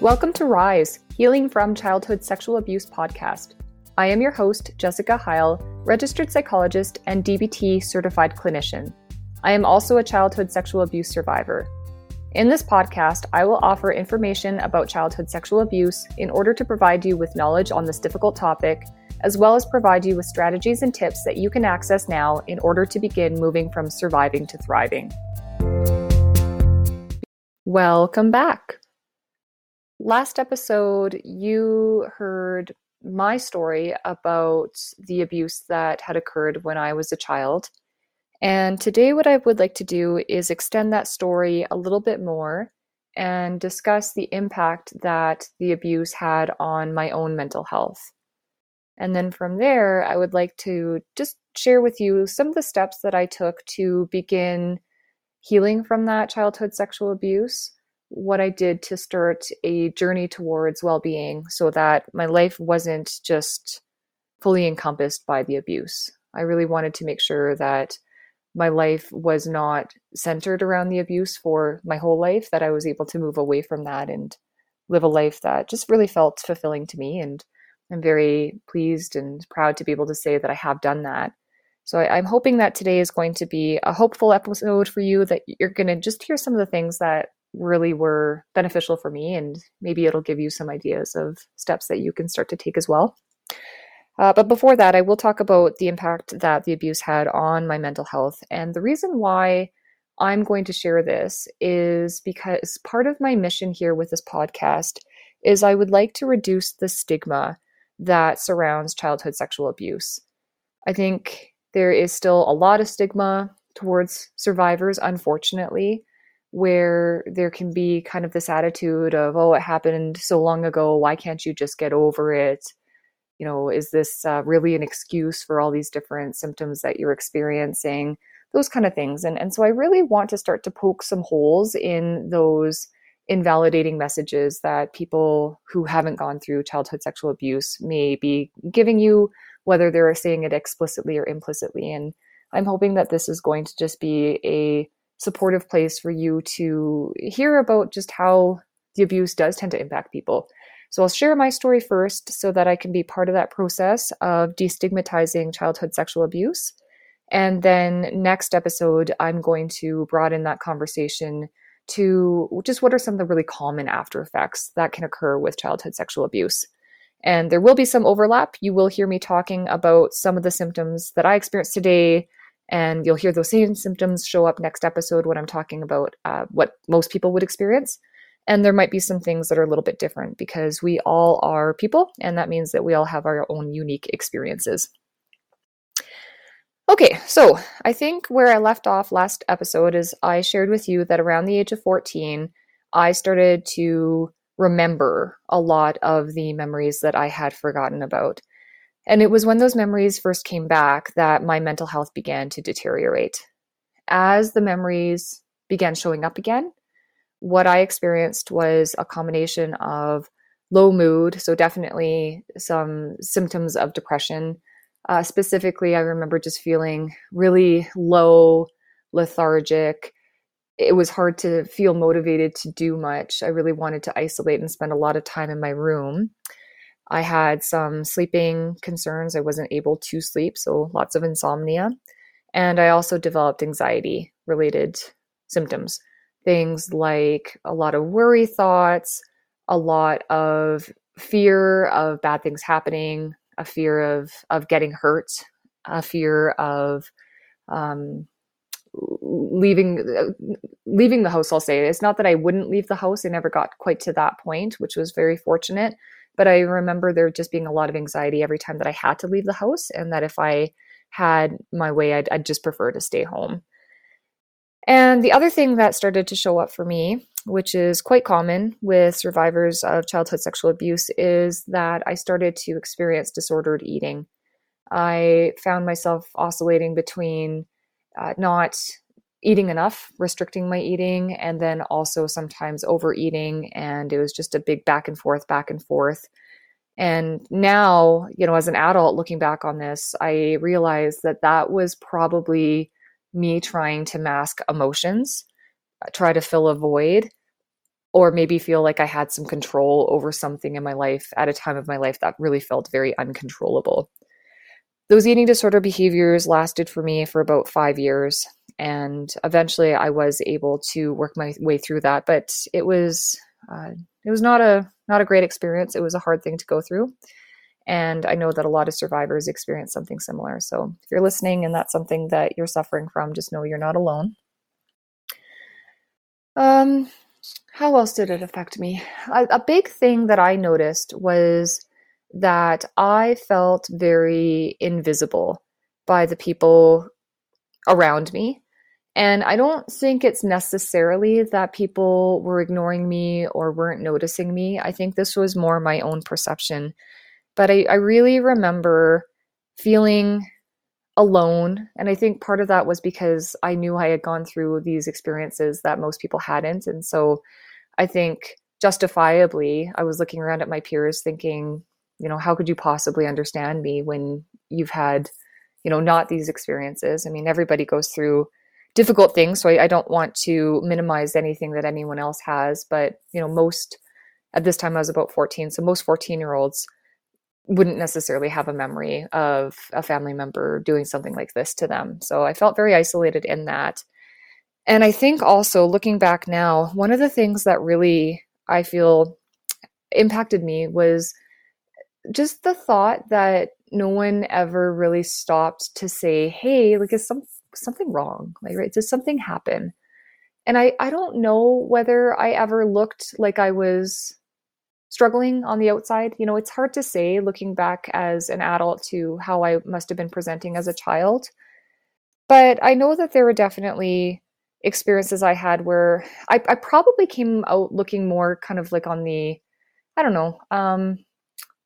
Welcome to Rise, Healing from Childhood Sexual Abuse podcast. I am your host, Jessica Heil, registered psychologist and DBT certified clinician. I am also a childhood sexual abuse survivor. In this podcast, I will offer information about childhood sexual abuse in order to provide you with knowledge on this difficult topic, as well as provide you with strategies and tips that you can access now in order to begin moving from surviving to thriving. Welcome back. Last episode, you heard my story about the abuse that had occurred when I was a child. And today, what I would like to do is extend that story a little bit more and discuss the impact that the abuse had on my own mental health. And then from there, I would like to just share with you some of the steps that I took to begin healing from that childhood sexual abuse what I did to start a journey towards well being so that my life wasn't just fully encompassed by the abuse. I really wanted to make sure that my life was not centered around the abuse for my whole life, that I was able to move away from that and live a life that just really felt fulfilling to me. And I'm very pleased and proud to be able to say that I have done that. So I, am hoping that today is going to be a hopeful episode for you, that you're going to just hear some of the things that really were beneficial for me and maybe it'll give you some ideas of steps that you can start to take as well. Uh, but before that i will talk about the impact that the abuse had on my mental health. And the reason why i'm going to share this is because part of my mission here with this podcast is i would like to reduce the stigma that surrounds childhood sexual abuse. I think there is still a lot of stigma towards survivors unfortunately where there can be kind of this attitude of, oh, it happened so long ago. Why can't you just get over it? You know, is this uh, really an excuse for all these different symptoms that you're experiencing? Those kind of things. And, and so I really want to start to poke some holes in those invalidating messages that people who haven't gone through childhood sexual abuse may be giving you, whether they're saying it explicitly or implicitly. And I'm hoping that this is going to just be a supportive place for you to hear about just how the abuse does tend to impact people. So I'll share my story first so that I can be part of that process of destigmatizing childhood sexual abuse. And then next episode, I'm going to broaden that conversation to just what are some of the really common after effects that can occur with childhood sexual abuse. And there will be some overlap. You will hear me talking about some of the symptoms that I experienced today, and you'll hear those same symptoms show up next episode when I'm talking about uh, what most people would experience. And there might be some things that are a little bit different because we all are people, and that means that we all have our own unique experiences. Okay, so I think where I left off last episode is I shared with you that around the age of 14, I started to remember a lot of the memories that I had forgotten about. And it was when those memories first came back that my mental health began to deteriorate. As the memories began showing up again, what I experienced was a combination of low mood, so definitely some symptoms of depression. Uh, specifically, I remember just feeling really low, lethargic. It was hard to feel motivated to do much. I really wanted to isolate and spend a lot of time in my room. I had some sleeping concerns. I wasn't able to sleep, so lots of insomnia. And I also developed anxiety related symptoms. Things like a lot of worry thoughts, a lot of fear of bad things happening, a fear of, of getting hurt, a fear of um, leaving leaving the house i'll say it's not that i wouldn't leave the house i never got quite to that point which was very fortunate but I remember there just being a lot of anxiety every time that I had to leave the house, and that if I had my way, I'd, I'd just prefer to stay home. And the other thing that started to show up for me, which is quite common with survivors of childhood sexual abuse, is that I started to experience disordered eating. I found myself oscillating between uh, not eating enough, restricting my eating, and then also sometimes overeating. And it was just a big back and forth, back and forth. And now, you know, as an adult looking back on this, I realized that that was probably me trying to mask emotions, uh, try to fill a void. or maybe feel like I had some control over something in my life at a time of my life that really felt very uncontrollable. Those eating disorder behaviors lasted for me for about five years. And eventually I was able to work my way through that. But it was, uh, it was not a, not a great experience. It was a hard thing to go through. And I know that a lot of survivors experience something similar. So if you're listening and that's something that you're suffering from, just know you're not alone. Um, how else did it affect me? A, a big thing that I noticed was that I felt very invisible by the people around me. And I don't think it's necessarily that people were ignoring me or weren't noticing me. I think this was more my own perception. But I, I really remember feeling alone. And I think part of that was because I knew I had gone through these experiences that most people hadn't. And so I think justifiably, I was looking around at my peers thinking, you know, how could you possibly understand me when you've had, you know, not these experiences? I mean, everybody goes through difficult things. So I, I don't want to minimize anything that anyone else has. But, you know, most at this time I was about 14. So most 14 year olds wouldn't necessarily have a memory of a family member doing something like this to them. So I felt very isolated in that. And I think also looking back now, one of the things that really I feel impacted me was just the thought that no one ever really stopped to say, "Hey, like is some something wrong? Like, right? Does something happen?" And I I don't know whether I ever looked like I was struggling on the outside. You know, it's hard to say looking back as an adult to how I must have been presenting as a child. But I know that there were definitely experiences I had where I, I probably came out looking more kind of like on the, I don't know, um,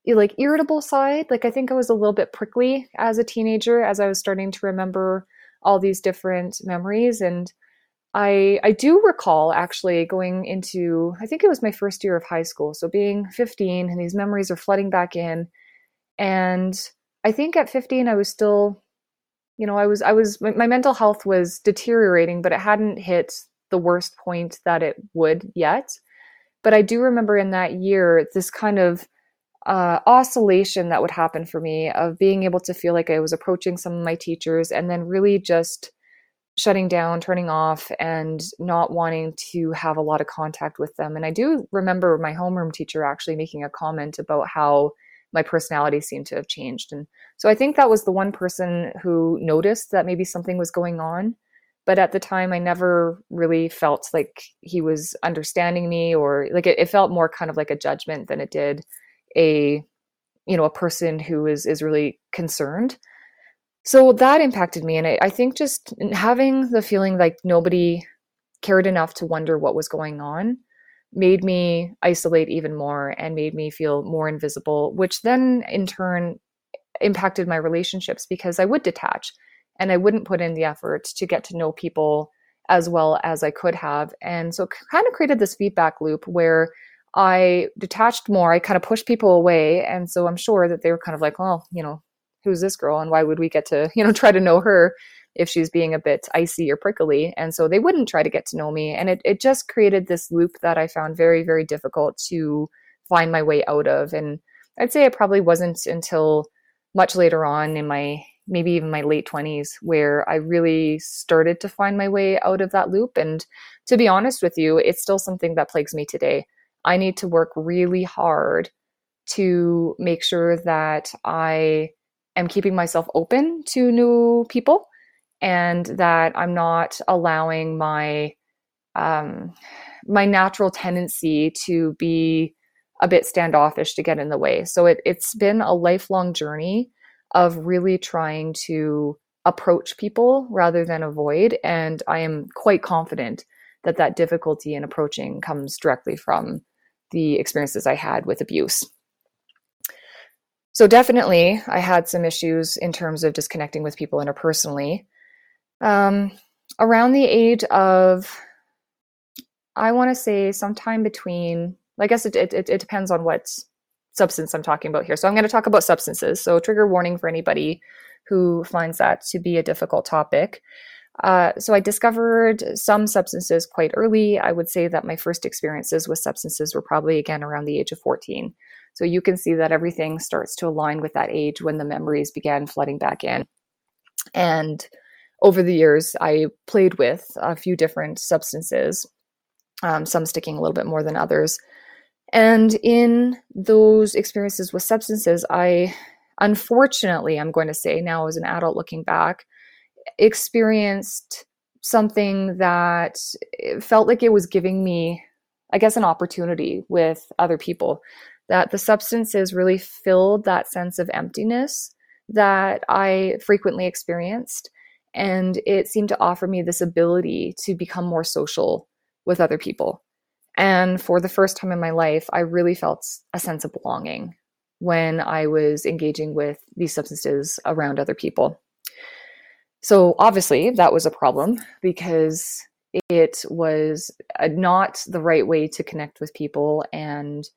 like irritable side. Like I think I was a little bit prickly as a teenager as I was starting to remember all these different memories and I I do recall actually going into I think it was my first year of high school, so being 15 and these memories are flooding back in and I think at 15 I was still you know, I was I was my, my mental health was deteriorating, but it hadn't hit the worst point that it would yet. But I do remember in that year this kind of uh, oscillation that would happen for me of being able to feel like I was approaching some of my teachers and then really just shutting down, turning off, and not wanting to have a lot of contact with them. And I do remember my homeroom teacher actually making a comment about how my personality seemed to have changed. And so I think that was the one person who noticed that maybe something was going on. But at the time, I never really felt like he was understanding me or like it, it felt more kind of like a judgment than it did a, you know, a person who is, is really concerned. So that impacted me and I, I, think just having the feeling like nobody cared enough to wonder what was going on made me isolate even more and made me feel more invisible which then in turn impacted my relationships because i would detach and i wouldn't put in the effort to get to know people as well as i could have. And so kind of created this feedback loop where i detached more. I kind of pushed people away and so i'm sure that they were kind of like well you know who's this girl and why would we get to you know try to know her if she's being a bit icy or prickly? And so they wouldn't try to get to know me and it, it just created this loop that i found very very difficult to find my way out of and i'd say it probably wasn't until much later on in my maybe even my late 20s where i really started to find my way out of that loop and to be honest with you it's still something that plagues me today i need to work really hard to make sure that i am keeping myself open to new people and that I'm not allowing my um, my natural tendency to be a bit standoffish to get in the way. So it, it's been a lifelong journey of really trying to approach people rather than avoid. And I am quite confident that that difficulty in approaching comes directly from the experiences I had with abuse. So definitely, I had some issues in terms of disconnecting with people interpersonally. Um, around the age of, I want to say, sometime between. I guess it, it it depends on what substance I'm talking about here. So I'm going to talk about substances. So trigger warning for anybody who finds that to be a difficult topic. Uh, so I discovered some substances quite early. I would say that my first experiences with substances were probably again around the age of 14. So you can see that everything starts to align with that age when the memories began flooding back in. And over the years, I played with a few different substances, um, some sticking a little bit more than others. And in those experiences with substances, I unfortunately, I'm going to say now as an adult looking back, experienced something that felt like it was giving me, I guess, an opportunity with other people. That the substances really filled that sense of emptiness that I frequently experienced. And it seemed to offer me this ability to become more social with other people. And for the first time in my life, I really felt a sense of belonging when I was engaging with these substances around other people. So obviously, that was a problem because it was not the right way to connect with people and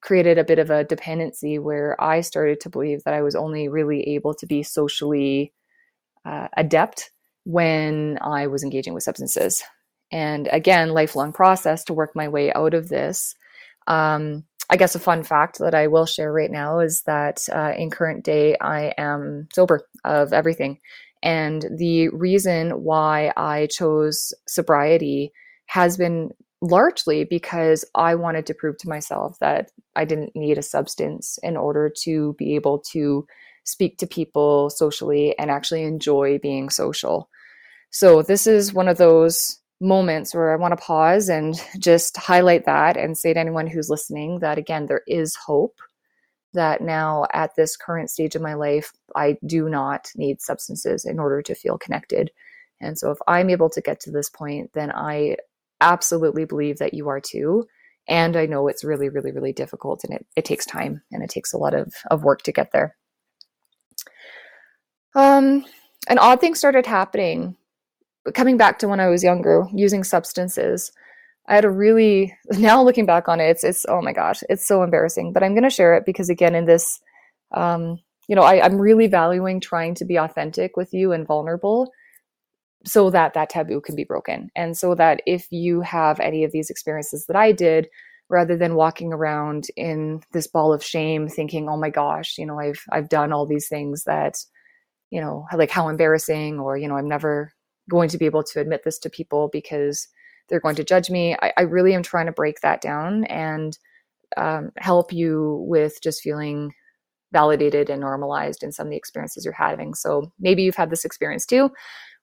created a bit of a dependency where I started to believe that I was only really able to be socially uh, adept when I was engaging with substances. And again, lifelong process to work my way out of this. Um, I guess a fun fact that I will share right now is that uh, in current day, I am sober of everything. And the reason why I chose sobriety has been largely because I wanted to prove to myself that I didn't need a substance in order to be able to speak to people socially and actually enjoy being social. So, this is one of those moments where I want to pause and just highlight that and say to anyone who's listening that again, there is hope that now at this current stage of my life, I do not need substances in order to feel connected. And so, if I'm able to get to this point, then I absolutely believe that you are too. And I know it's really, really, really difficult and it, it takes time and it takes a lot of, of work to get there. Um, an odd thing started happening coming back to when I was younger, using substances. I had a really now looking back on it, it's it's oh my gosh, it's so embarrassing. But I'm gonna share it because again, in this um, you know, I, I'm really valuing trying to be authentic with you and vulnerable so that that taboo can be broken. And so that if you have any of these experiences that I did, rather than walking around in this ball of shame thinking, oh my gosh, you know, I've I've done all these things that, you know, like how embarrassing, or, you know, I'm never going to be able to admit this to people because they're going to judge me. I, I really am trying to break that down and um, help you with just feeling validated and normalized in some of the experiences you're having. So maybe you've had this experience too.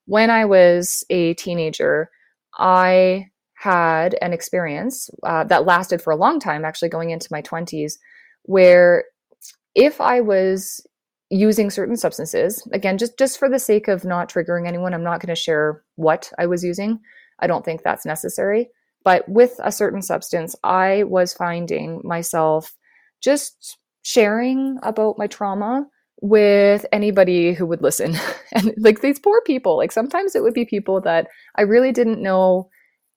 When I was a teenager, I had an experience uh, that lasted for a long time, actually going into my 20s, where if I was using certain substances again just just for the sake of not triggering anyone i'm not going to share what i was using i don't think that's necessary but with a certain substance i was finding myself just sharing about my trauma with anybody who would listen and like these poor people like sometimes it would be people that i really didn't know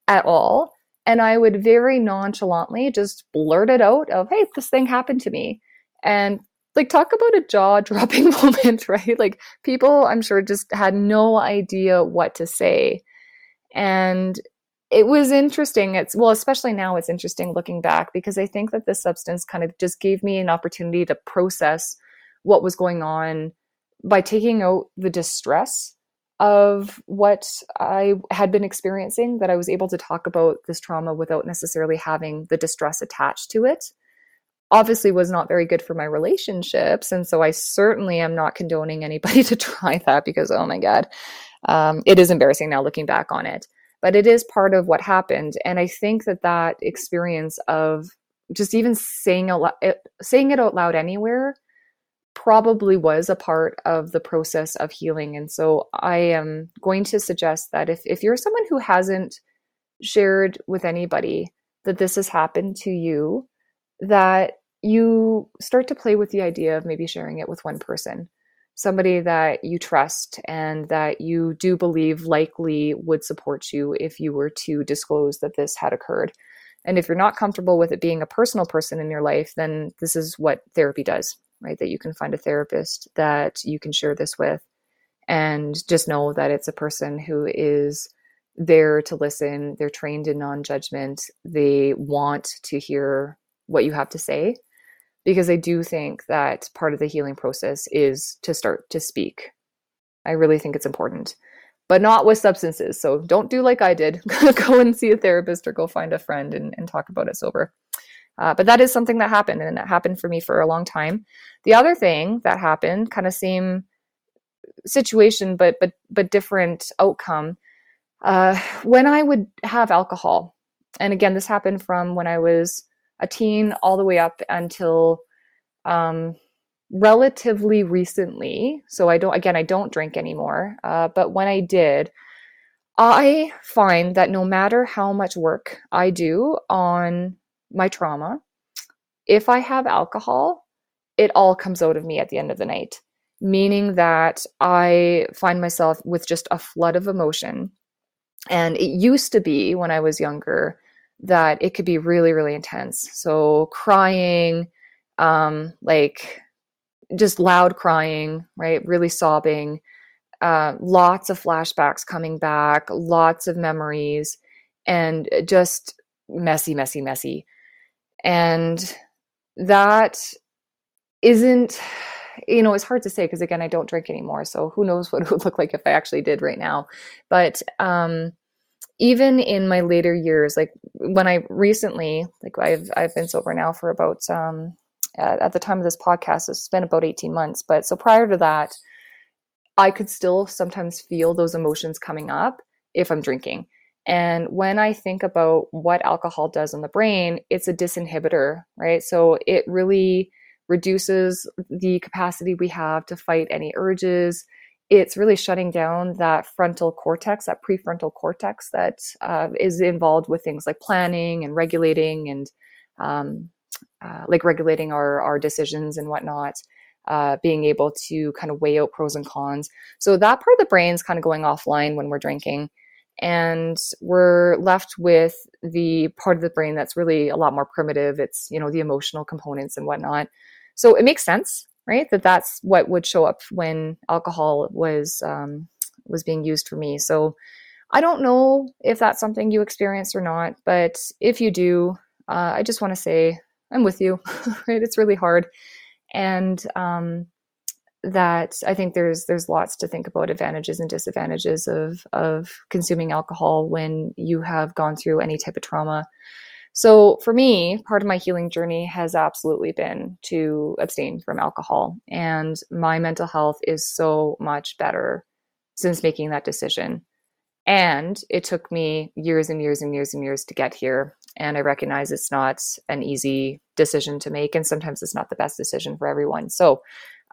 at all and i would very nonchalantly just blurt it out of hey this thing happened to me and like talk about a jaw dropping moment, right? Like people, I'm sure, just had no idea what to say. And it was interesting. It's well, especially now, it's interesting looking back because I think that this substance kind of just gave me an opportunity to process what was going on by taking out the distress of what I had been experiencing, that I was able to talk about this trauma without necessarily having the distress attached to it obviously was not very good for my relationships. And so I certainly am not condoning anybody to try that because, oh my God, um, it is embarrassing now looking back on it. But it is part of what happened. And I think that that experience of just even saying, it, saying it out loud anywhere probably was a part of the process of healing. And so I am going to suggest that if, if you're someone who hasn't shared with anybody that this has happened to you, that you start to play with the idea of maybe sharing it with one person, somebody that you trust and that you do believe likely would support you if you were to disclose that this had occurred. And if you're not comfortable with it being a personal person in your life, then this is what therapy does, right? That you can find a therapist that you can share this with and just know that it's a person who is there to listen. They're trained in non judgment. They want to hear what you have to say because I do think that part of the healing process is to start to speak. I really think it's important, but not with substances. So don't do like I did go and see a therapist or go find a friend and, and talk about it sober. Uh, but that is something that happened, and it happened for me for a long time. The other thing that happened, kind of same situation, but but but different outcome. Uh, when I would have alcohol, and again, this happened from when I was a teen all the way up until um, relatively recently. So I don't, again, I don't drink anymore. Uh, but when I did, I find that no matter how much work I do on my trauma, if I have alcohol, it all comes out of me at the end of the night, meaning that I find myself with just a flood of emotion. And it used to be when I was younger that it could be really, really intense. So crying, um, like just loud crying, right? Really sobbing, uh, lots of flashbacks coming back, lots of memories, and just messy, messy, messy. And that isn't, you know, it's hard to say because again, I don't drink anymore. So who knows what it would look like if I actually did right now. But um, even in my later years, like when I recently, like I've I've been sober now for about um, at, at the time of this podcast, it's been about eighteen months. But so prior to that, I could still sometimes feel those emotions coming up if I'm drinking. And when I think about what alcohol does in the brain, it's a disinhibitor, right? So it really reduces the capacity we have to fight any urges. It's really shutting down that frontal cortex, that prefrontal cortex that uh, is involved with things like planning and regulating and um, uh, like regulating our, our decisions and whatnot. Uh, being able to kind of weigh out pros and cons. So that part of the brain's kind of going offline when we're drinking and we're left with the part of the brain that's really a lot more primitive it's you know the emotional components and whatnot so it makes sense right? That that's what would show up when alcohol was um, was being used for me. So i don't know if that's something you experience or not but if you do uh, i just want to say i'm with you right? It's really hard. And um, that I think there's there's lots to think about advantages and disadvantages of of consuming alcohol when you have gone through any type of trauma. So for me, part of my healing journey has absolutely been to abstain from alcohol and my mental health is so much better since making that decision. And it took me years and years and years and years to get here. And I recognize it's not an easy decision to make. And sometimes it's not the best decision for everyone. So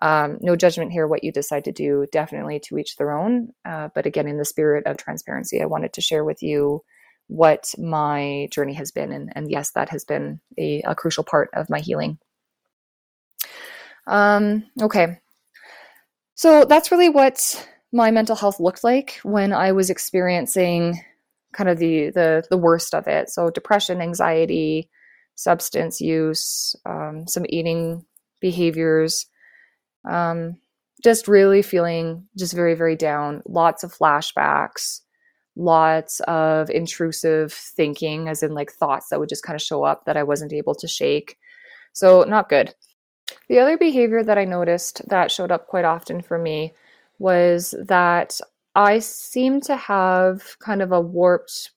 um, no judgment here what you decide to do definitely to each their own uh, but again in the spirit of transparency i wanted to share with you what my journey has been and, and yes that has been a, a crucial part of my healing. Um, okay. So that's really what my mental health looked like when i was experiencing kind of the the, the worst of it. So depression anxiety substance use um, some eating behaviors um, just really feeling just very, very down. Lots of flashbacks, lots of intrusive thinking, as in like thoughts that would just kind of show up that I wasn't able to shake. So, not good. The other behavior that I noticed that showed up quite often for me was that I seem to have kind of a warped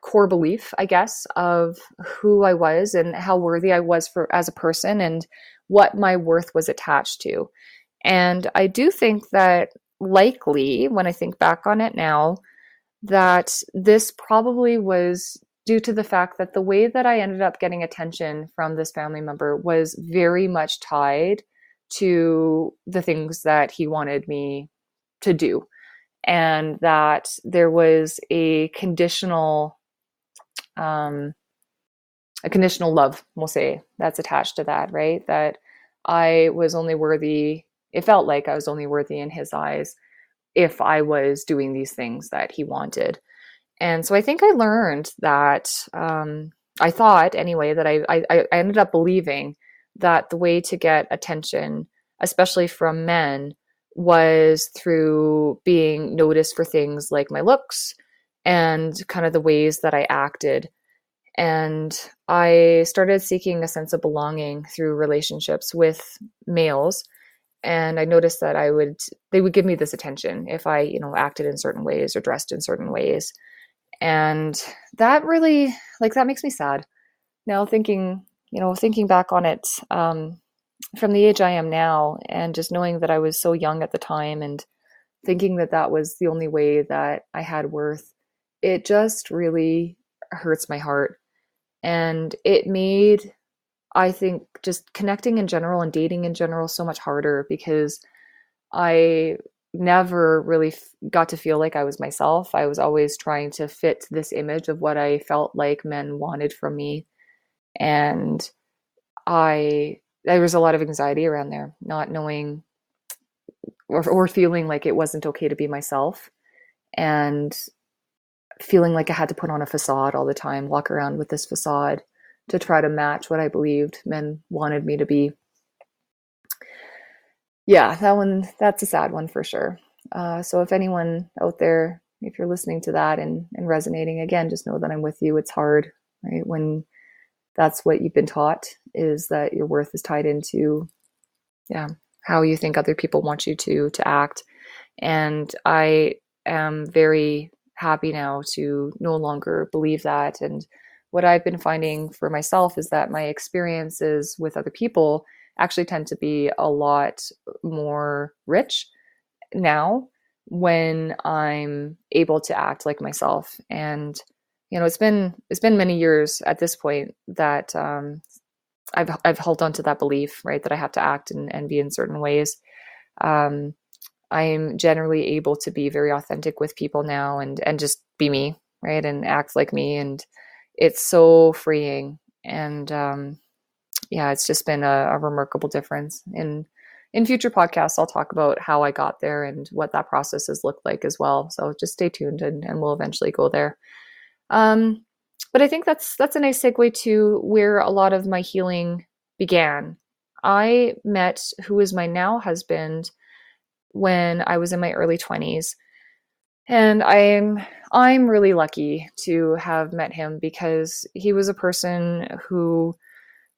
core belief, I guess, of who I was and how worthy I was for as a person and what my worth was attached to. And I do think that likely, when I think back on it now, that this probably was due to the fact that the way that I ended up getting attention from this family member was very much tied to the things that he wanted me to do. And that there was a conditional um, a conditional love, we'll say, that's attached to that, right? That I was only worthy, it felt like I was only worthy in his eyes if I was doing these things that he wanted. And so I think I learned that, um, I thought anyway, that I, I, I ended up believing that the way to get attention, especially from men, was through being noticed for things like my looks and kind of the ways that I acted. And I started seeking a sense of belonging through relationships with males. And I noticed that I would, they would give me this attention if I, you know, acted in certain ways or dressed in certain ways. And that really, like, that makes me sad. Now, thinking, you know, thinking back on it, um, from the age I am now, and just knowing that I was so young at the time and thinking that that was the only way that I had worth, it just really hurts my heart. And it made, I think, just connecting in general and dating in general so much harder because I never really got to feel like I was myself. I was always trying to fit this image of what I felt like men wanted from me. And I there was a lot of anxiety around there, not knowing or, or feeling like it wasn't okay to be myself and feeling like I had to put on a facade all the time, walk around with this facade to try to match what I believed men wanted me to be. Yeah, that one, that's a sad one for sure. Uh, so if anyone out there, if you're listening to that and, and resonating again, just know that I'm with you. It's hard, right? When that's what you've been taught is that your worth is tied into yeah how you think other people want you to to act and i am very happy now to no longer believe that and what i've been finding for myself is that my experiences with other people actually tend to be a lot more rich now when i'm able to act like myself and you know it's been it's been many years at this point that um, I've I've held on to that belief right that I have to act and, and be in certain ways. Um, I'm generally able to be very authentic with people now and and just be me right and act like me and it's so freeing and um, yeah it's just been a, a remarkable difference in in future podcasts i'll talk about how i got there and what that process has looked like as well so just stay tuned and, and we'll eventually go there um, but I think that's that's a nice segue to where a lot of my healing began. I met who is my now husband when I was in my early 20s. And I'm I'm really lucky to have met him because he was a person who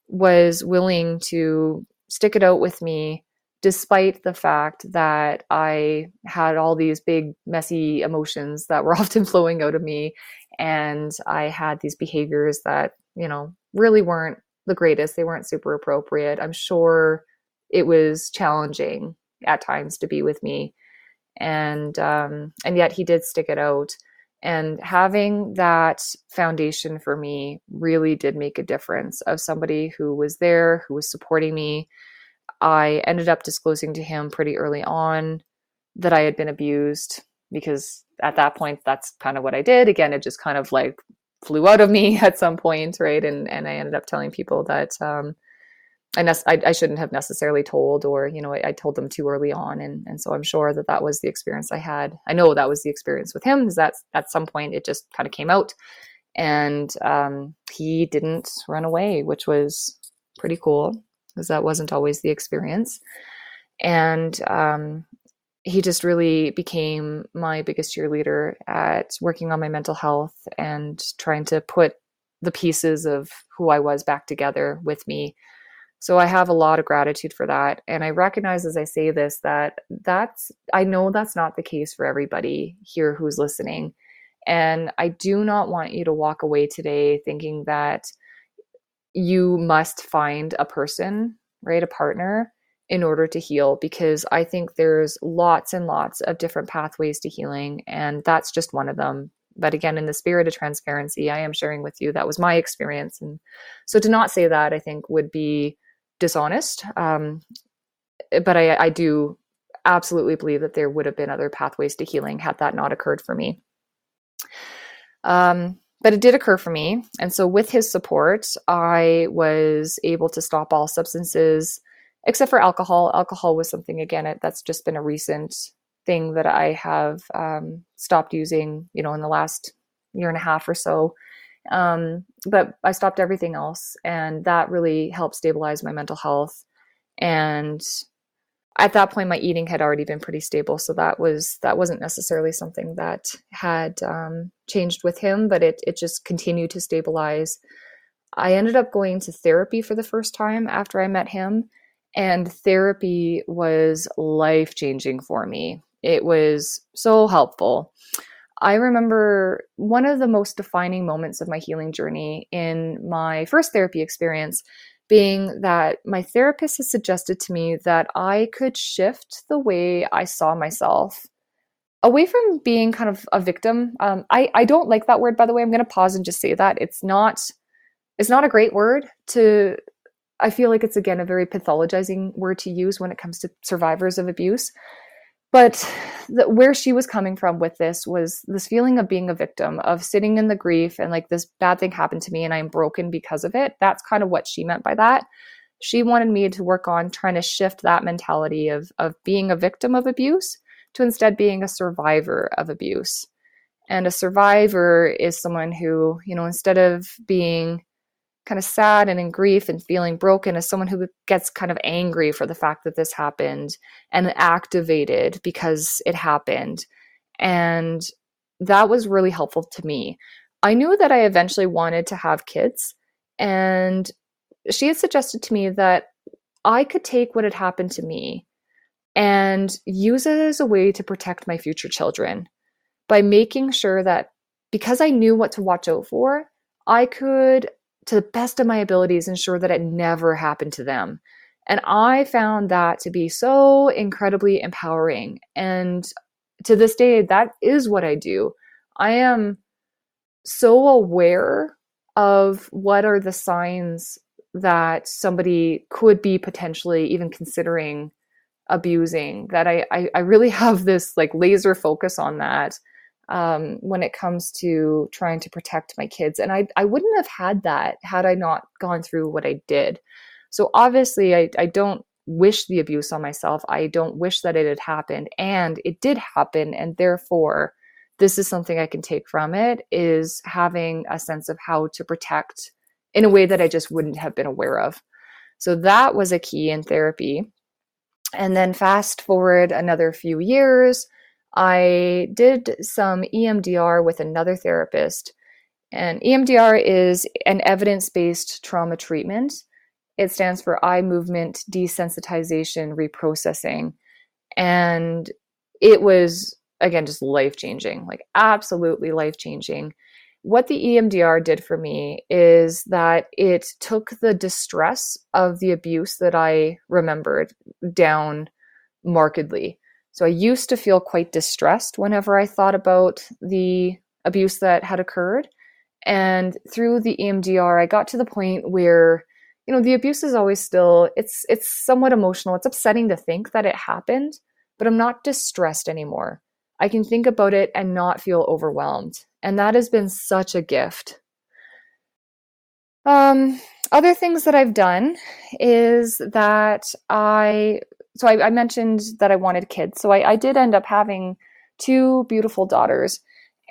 was willing to stick it out with me despite the fact that I had all these big, messy emotions that were often flowing out of me. And I had these behaviors that, you know, really weren't the greatest. They weren't super appropriate. I'm sure it was challenging at times to be with me. And um, and yet he did stick it out. And having that foundation for me really did make a difference of somebody who was there, who was supporting me, I ended up disclosing to him pretty early on that I had been abused because at that point that's kind of what I did. Again, it just kind of like flew out of me at some point, right? And and I ended up telling people that um, I, ne- I, I shouldn't have necessarily told, or you know, I, I, told them too early on, and and so I'm sure that that was the experience I had. I know that was the experience with him, is that at some point it just kind of came out, and um, he didn't run away, which was pretty cool because that wasn't always the experience. And um, he just really became my biggest cheerleader at working on my mental health and trying to put the pieces of who I was back together with me. So I have a lot of gratitude for that. And I recognize as I say this that that's, I know that's not the case for everybody here who's listening. And I do not want you to walk away today thinking that you must find a person, right? A partner in order to heal because I think there's lots and lots of different pathways to healing and that's just one of them. But again, in the spirit of transparency, I am sharing with you that was my experience. And so to not say that, I think would be dishonest. Um, but I, I do absolutely believe that there would have been other pathways to healing had that not occurred for me. Um, but it did occur for me. And so, with his support, I was able to stop all substances except for alcohol. Alcohol was something, again, that's just been a recent thing that I have um, stopped using, you know, in the last year and a half or so. Um, but I stopped everything else. And that really helped stabilize my mental health. And at that point my eating had already been pretty stable so that was that wasn't necessarily something that had um, changed with him but it, it just continued to stabilize i ended up going to therapy for the first time after i met him and therapy was life changing for me it was so helpful i remember one of the most defining moments of my healing journey in my first therapy experience being that my therapist has suggested to me that I could shift the way I saw myself away from being kind of a victim. Um, I, I don't like that word, by the way. I'm going to pause and just say that it's not it's not a great word to. I feel like it's again a very pathologizing word to use when it comes to survivors of abuse but the, where she was coming from with this was this feeling of being a victim of sitting in the grief and like this bad thing happened to me and i'm broken because of it. That's kind of what she meant by that. She wanted me to work on trying to shift that mentality of of being a victim of abuse to instead being a survivor of abuse. And a survivor is someone who you know instead of being kind of sad and in grief and feeling broken as someone who gets kind of angry for the fact that this happened and activated because it happened. And that was really helpful to me. I knew that I eventually wanted to have kids, and she had suggested to me that I could take what had happened to me and use it as a way to protect my future children by making sure that because I knew what to watch out for, I could to the best of my abilities ensure that it never happened to them. And I found that to be so incredibly empowering. And to this day, that is what I do. I am so aware of what are the signs that somebody could be potentially even considering abusing that I, I, I really have this like laser focus on that um, when it comes to trying to protect my kids. And I, I wouldn't have had that had I not gone through what I did. So obviously, I, I don't wish the abuse on myself. I don't wish that it had happened. And it did happen. And therefore, this is something I can take from it is having a sense of how to protect in a way that I just wouldn't have been aware of. So that was a key in therapy. And then fast forward another few years, I did some EMDR with another therapist. And EMDR is an evidence based trauma treatment. It stands for eye movement desensitization reprocessing. And it was, again, just life changing, like absolutely life changing. What the EMDR did for me is that it took the distress of the abuse that I remembered down markedly. So I used to feel quite distressed whenever I thought about the abuse that had occurred. And through the EMDR, I got to the point where, you know, the abuse is always still it's it's somewhat emotional. It's upsetting to think that it happened, but I'm not distressed anymore. I can think about it and not feel overwhelmed. And that has been such a gift. Um, other things that I've done is that I so I, I, mentioned that I wanted kids. So I, I did end up having two beautiful daughters.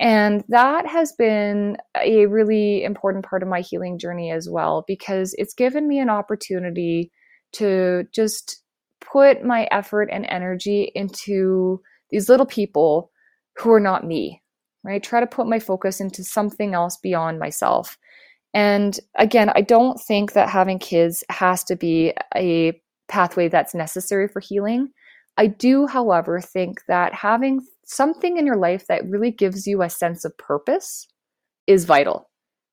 And that has been a really important part of my healing journey as well, because it's given me an opportunity to just put my effort and energy into these little people who are not me, right? Try to put my focus into something else beyond myself. And again, I don't think that having kids has to be a pathway that's necessary for healing. I do, however, think that having something in your life that really gives you a sense of purpose is vital.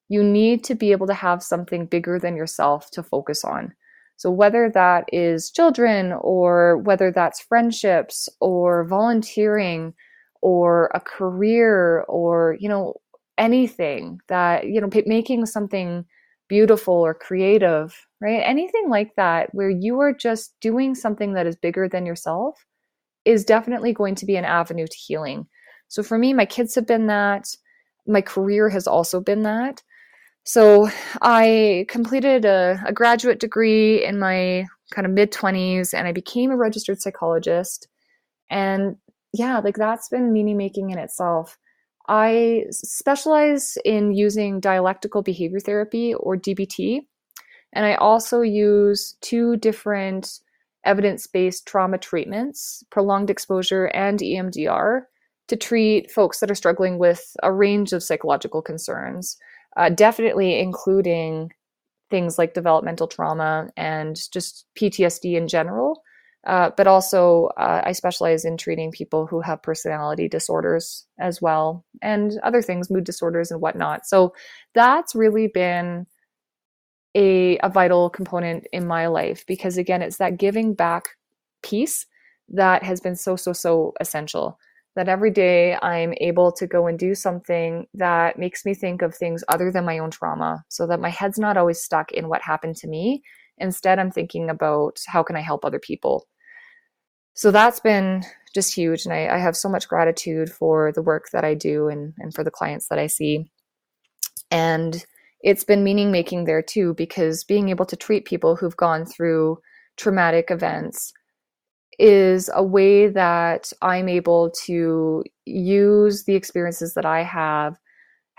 You need to be able to have something bigger than yourself to focus on. So, whether that is children, or whether that's friendships, or volunteering, or a career, or, you know, anything that, you know, making something beautiful or creative, right? Anything like that, where you are just doing something that is bigger than yourself, is definitely going to be an avenue to healing. So for me, my kids have been that. My career has also been that. So I completed a, a graduate degree in my kind of mid 20s and I became a registered psychologist. And yeah, like that's been meaning making in itself. I specialize in using dialectical behavior therapy or DBT. And I also use two different evidence based trauma treatments, prolonged exposure, and EMDR to treat folks that are struggling with a range of psychological concerns, uh, definitely including things like developmental trauma and just PTSD in general. Uh, but also, uh, I specialize in treating people who have personality disorders as well, and other things, mood disorders and whatnot. So that's really been a, a vital component in my life because, again, it's that giving back piece that has been so, so, so essential. That every day I'm able to go and do something that makes me think of things other than my own trauma so that my head's not always stuck in what happened to me. Instead, I'm thinking about how can I help other people. So that's been just huge. And I, I have so much gratitude for the work that I do and, and for the clients that I see. And it's been meaning making there too, because being able to treat people who've gone through traumatic events is a way that I'm able to use the experiences that I have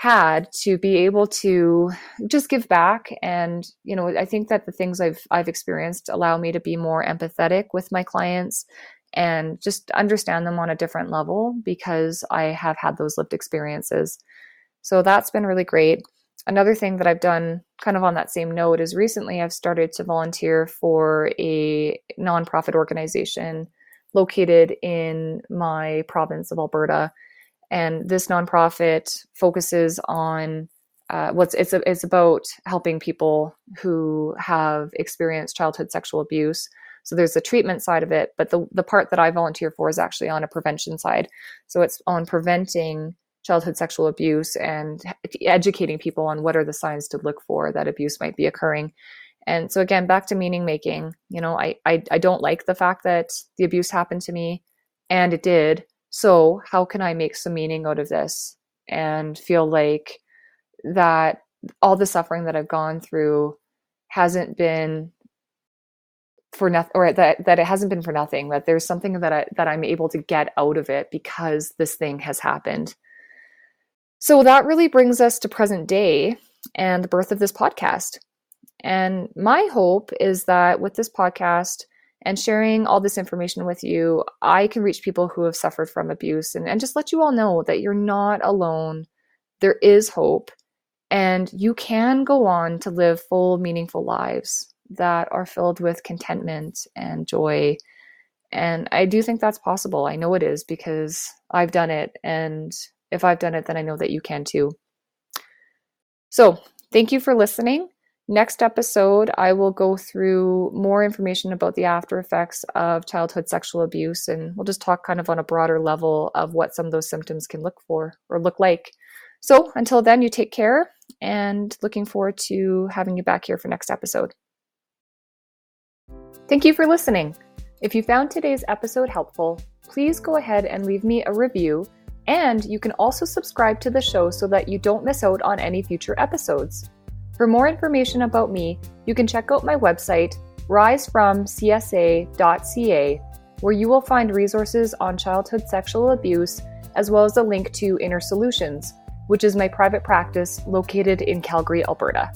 had to be able to just give back. And you know i think that the things i've i've experienced allow me to be more empathetic with my clients and just understand them on a different level because i have had those lived experiences. So that's been really great. Another thing that i've done kind of on that same note is recently i've started to volunteer for a nonprofit organization located in my province of alberta and this nonprofit focuses on uh, what's it's a, it's about helping people who have experienced childhood sexual abuse. So there's the treatment side of it, but the the part that I volunteer for is actually on a prevention side. So it's on preventing childhood sexual abuse and educating people on what are the signs to look for that abuse might be occurring. And so again, back to meaning making. You know, I I, I don't like the fact that the abuse happened to me, and it did so, how can I make some meaning out of this and feel like that all the suffering that I've gone through hasn't been for nothing or that that it hasn't been for nothing that there's something that I that I'm able to get out of it because this thing has happened. So that really brings us to present day and the birth of this podcast. And my hope is that with this podcast and sharing all this information with you, I can reach people who have suffered from abuse and, and just let you all know that you're not alone. There is hope, and you can go on to live full, meaningful lives that are filled with contentment and joy. And I do think that's possible. I know it is because I've done it. And if I've done it, then I know that you can too. So, thank you for listening. Next episode, I will go through more information about the after effects of childhood sexual abuse, and we'll just talk kind of on a broader level of what some of those symptoms can look for or look like. So until then, you take care, and looking forward to having you back here for next episode. Thank you for listening. If you found today's episode helpful, please go ahead and leave me a review. And you can also subscribe to the show so that you don't miss out on any future episodes. For more information about me, you can check out my website, risefromcsa.ca, where you will find resources on childhood sexual abuse, as well as a link to Inner Solutions, which is my private practice located in Calgary, Alberta.